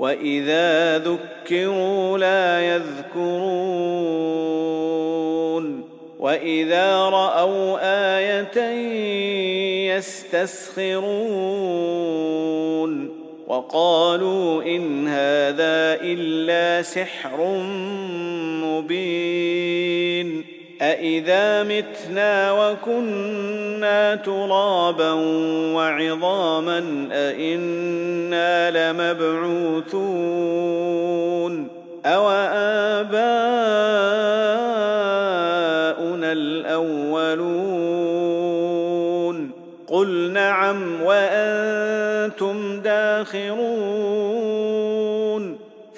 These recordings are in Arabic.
واذا ذكروا لا يذكرون واذا راوا إيه يستسخرون وقالوا ان هذا الا سحر مبين أإذا متنا وكنا ترابا وعظاما أإنا لمبعوثون أو آباؤنا الأولون قل نعم وأنتم داخرون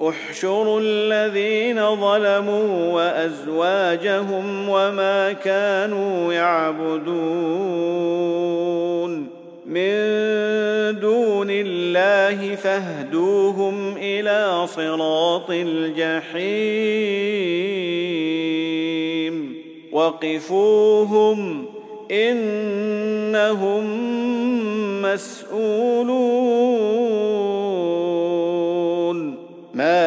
احشروا الذين ظلموا وأزواجهم وما كانوا يعبدون من دون الله فاهدوهم إلى صراط الجحيم. وقفوهم إنهم مسؤولون. ما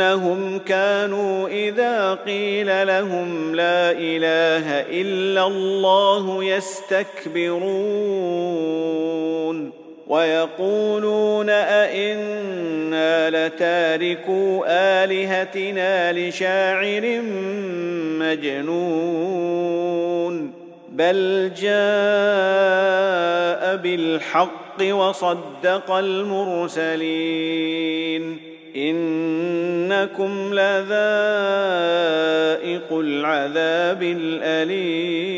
انهم كانوا اذا قيل لهم لا اله الا الله يستكبرون ويقولون أئنا لتاركوا آلهتنا لشاعر مجنون بل جاء بالحق وصدق المرسلين إنكم لذائق العذاب الأليم.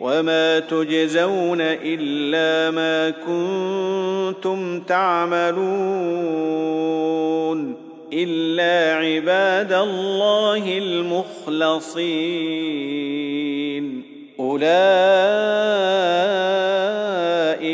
وما تجزون إلا ما كنتم تعملون. إلا عباد الله المخلصين.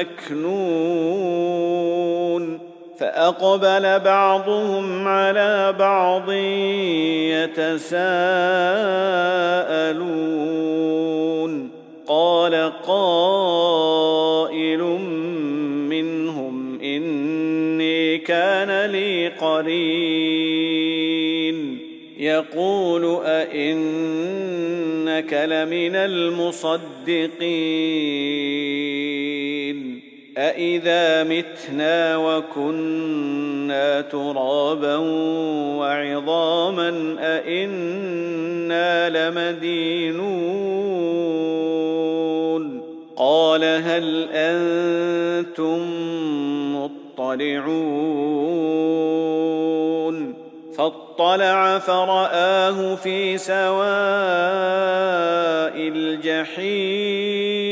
مكنون فأقبل بعضهم على بعض يتساءلون. قال قائل منهم إني كان لي قرين. يقول أئنك لمن المصدقين. أإذا متنا وكنا ترابا وعظاما أإنا لمدينون. قال هل أنتم مطلعون؟ فاطلع فرآه في سواء الجحيم.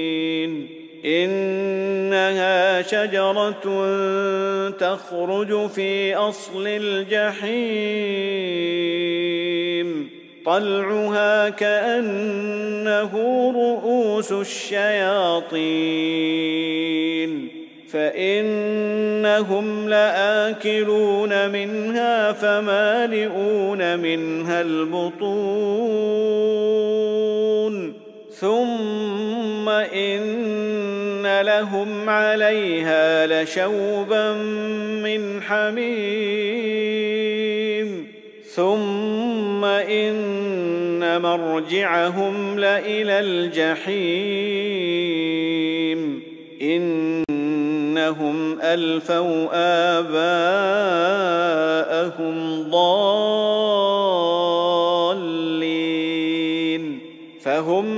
إنها شجرة تخرج في أصل الجحيم. طلعها كأنه رؤوس الشياطين. فإنهم لآكلون منها فمالئون منها البطون. لهم عليها لشوبا من حميم. ثم إن مرجعهم لإلى الجحيم. إن إنهم ألفوا آباءهم ضالين.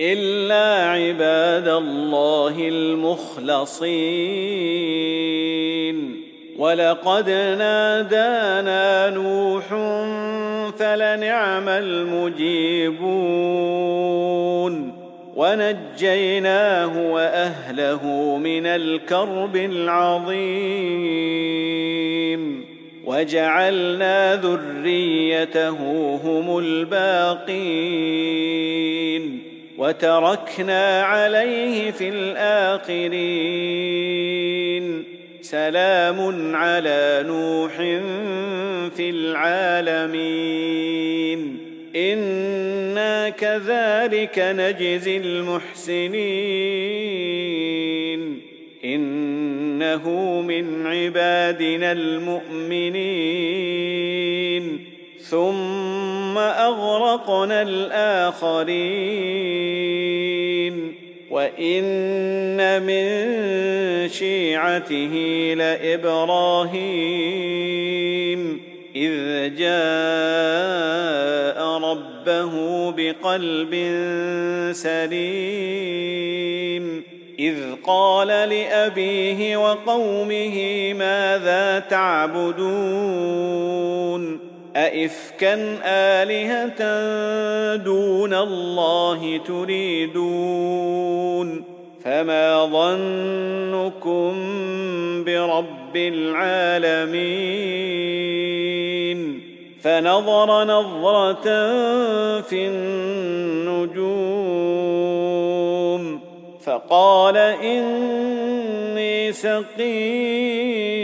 إلا عباد الله المخلصين. ولقد نادانا نوح فلنعم المجيبون. ونجيناه وأهله من الكرب العظيم. وجعلنا ذريته هم الباقين. وتركنا عليه في الآخرين. سلام على نوح في العالمين. إنا كذلك نجزي المحسنين. إنه من عبادنا المؤمنين. ثم اغرقنا الآخرين. وإن من شيعته لإبراهيم إذ جاء ربه بقلب سليم. إذ قال لأبيه وقومه ماذا تعبدون؟ أئفكا آلهة دون الله تريدون فما ظنكم برب العالمين فنظر نظرة في النجوم فقال إني سقيم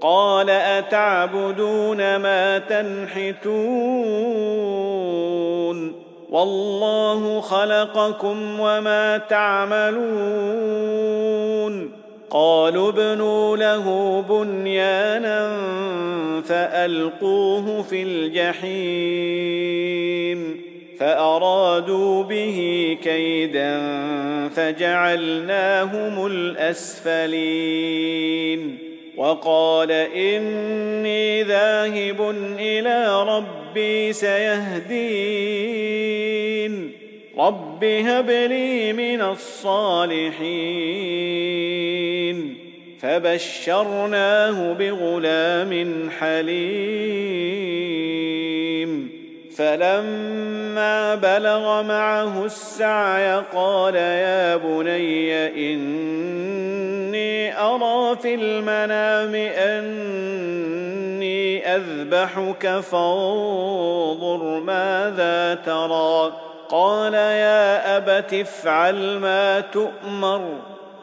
قال أتعبدون ما تنحتون والله خلقكم وما تعملون قالوا ابنوا له بنيانا فألقوه في الجحيم فأرادوا به كيدا فجعلناهم الأسفلين وقال إني ذاهب إلى ربي سيهدين. رب هب لي من الصالحين. فبشرناه بغلام حليم. فلما بلغ معه السعي قال يا بني إني أرى في المنام أني أذبحك فانظر ماذا ترى. قال يا أبت افعل ما تؤمر.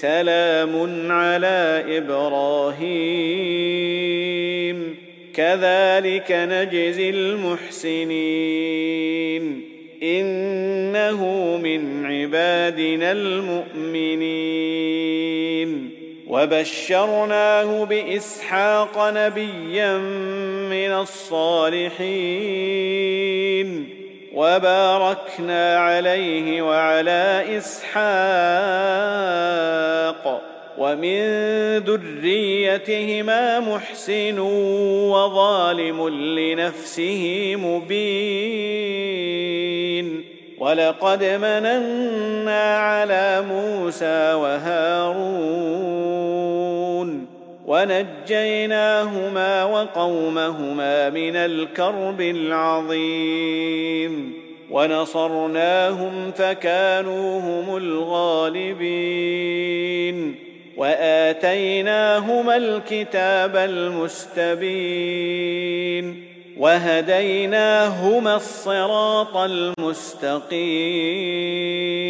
سلام على إبراهيم. كذلك نجزي المحسنين. إنه من عبادنا المؤمنين. وبشرناه بإسحاق نبيا من الصالحين. وباركنا عليه وعلى إسحاق ومن ذريتهما محسن وظالم لنفسه مبين. ولقد مننا على موسى وهارون ونجيناهما وقومهما من الكرب العظيم. ونصرناهم فكانوا هم الغالبين. وآتيناهما الكتاب المستبين. وهديناهما الصراط المستقيم.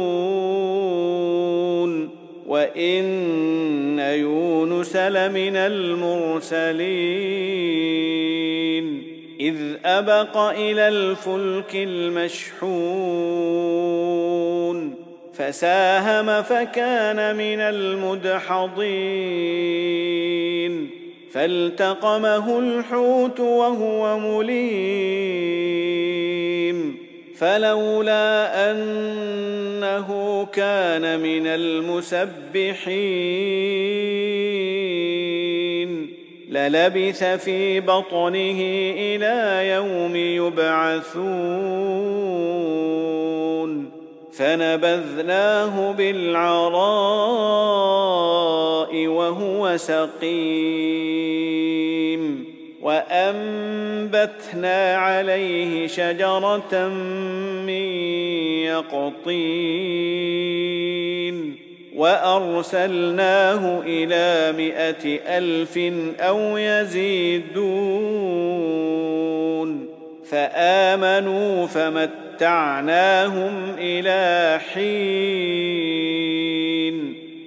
وإن يونس لمن المرسلين. إذ أبق إلى الفلك المشحون فساهم فكان من المدحضين. فالتقمه الحوت وهو مليم. فلولا أنه كان من المسبحين للبث في بطنه إلى يوم يبعثون فنبذناه بالعراء وهو سقيم وأنبتنا عليه شجرة من يقطين وأرسلناه إلى مائه ألف أو يزيدون فآمنوا فمتعناهم إلى حين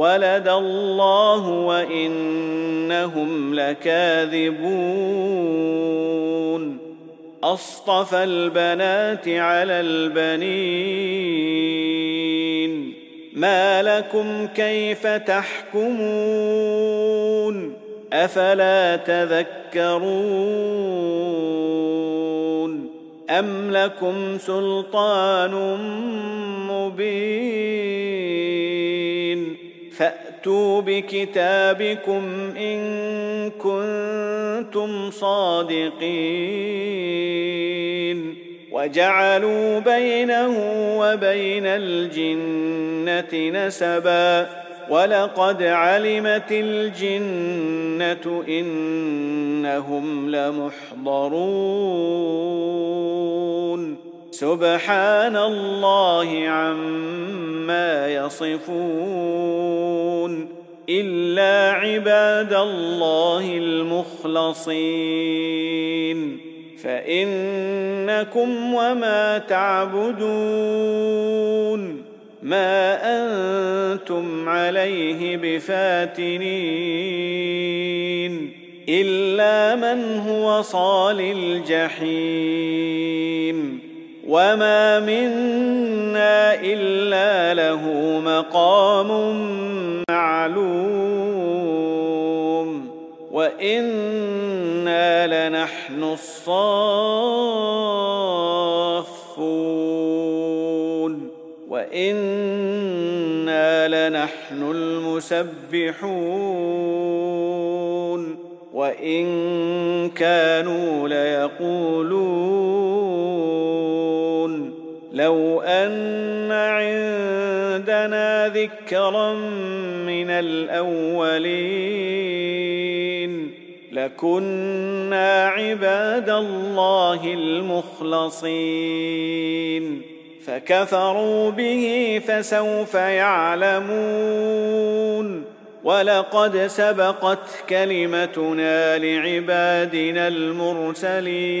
ولد الله وإنهم لكاذبون. أصطفى البنات على البنين. ما لكم كيف تحكمون؟ أفلا تذكرون؟ أم لكم سلطان مبين؟ فأتوا بكتابكم إن كنتم صادقين وجعلوا بينه وبين الجنة نسبا ولقد علمت الجنة إنهم لمحضرون سبحان الله عما يصفون إلا عباد الله المخلصين. فإنكم وما تعبدون. ما أنتم عليه بفاتنين. إلا من هو صال الجحيم. وما منا الا له مقام معلوم وأنا لنحن الصافون وأنا لنحن المسبحون وان كانوا ليقولون ذكرا من الاولين لكنا عباد الله المخلصين فكفروا به فسوف يعلمون ولقد سبقت كلمتنا لعبادنا المرسلين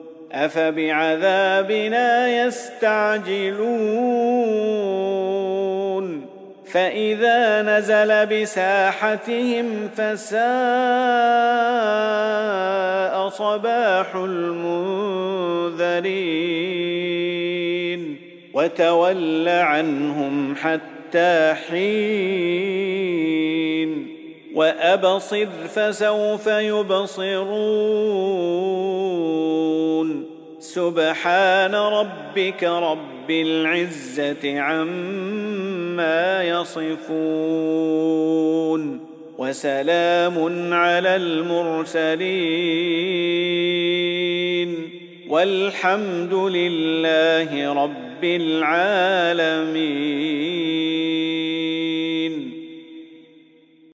أفبعذابنا يستعجلون؟ فإذا نزل بساحتهم فساء صباح المنذرين. وتول عنهم حتى حين. وأبصر فسوف يبصرون. سبحان ربك رب العزة عما يصفون وسلام على المرسلين والحمد لله رب العالمين